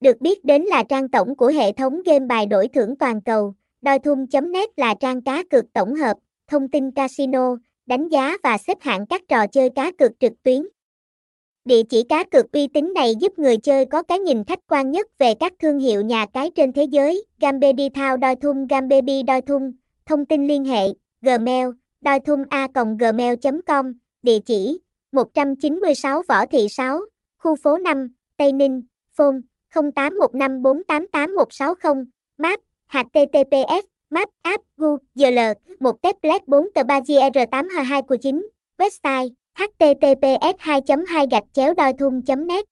Được biết đến là trang tổng của hệ thống game bài đổi thưởng toàn cầu, Doithum.net là trang cá cược tổng hợp, thông tin casino, đánh giá và xếp hạng các trò chơi cá cược trực tuyến. Địa chỉ cá cược uy tín này giúp người chơi có cái nhìn khách quan nhất về các thương hiệu nhà cái trên thế giới. Gambedi Thao Doithum Gambebi Doithum, thông tin liên hệ, Gmail, doithum a gmail.com, địa chỉ 196 Võ Thị 6, khu phố 5, Tây Ninh, phone 0815488160, map, https, map, app, google, một teplet 4 tờ 3 gr 8 h 2 của 9, website, https 2 2 gạch chéo đoi thun net.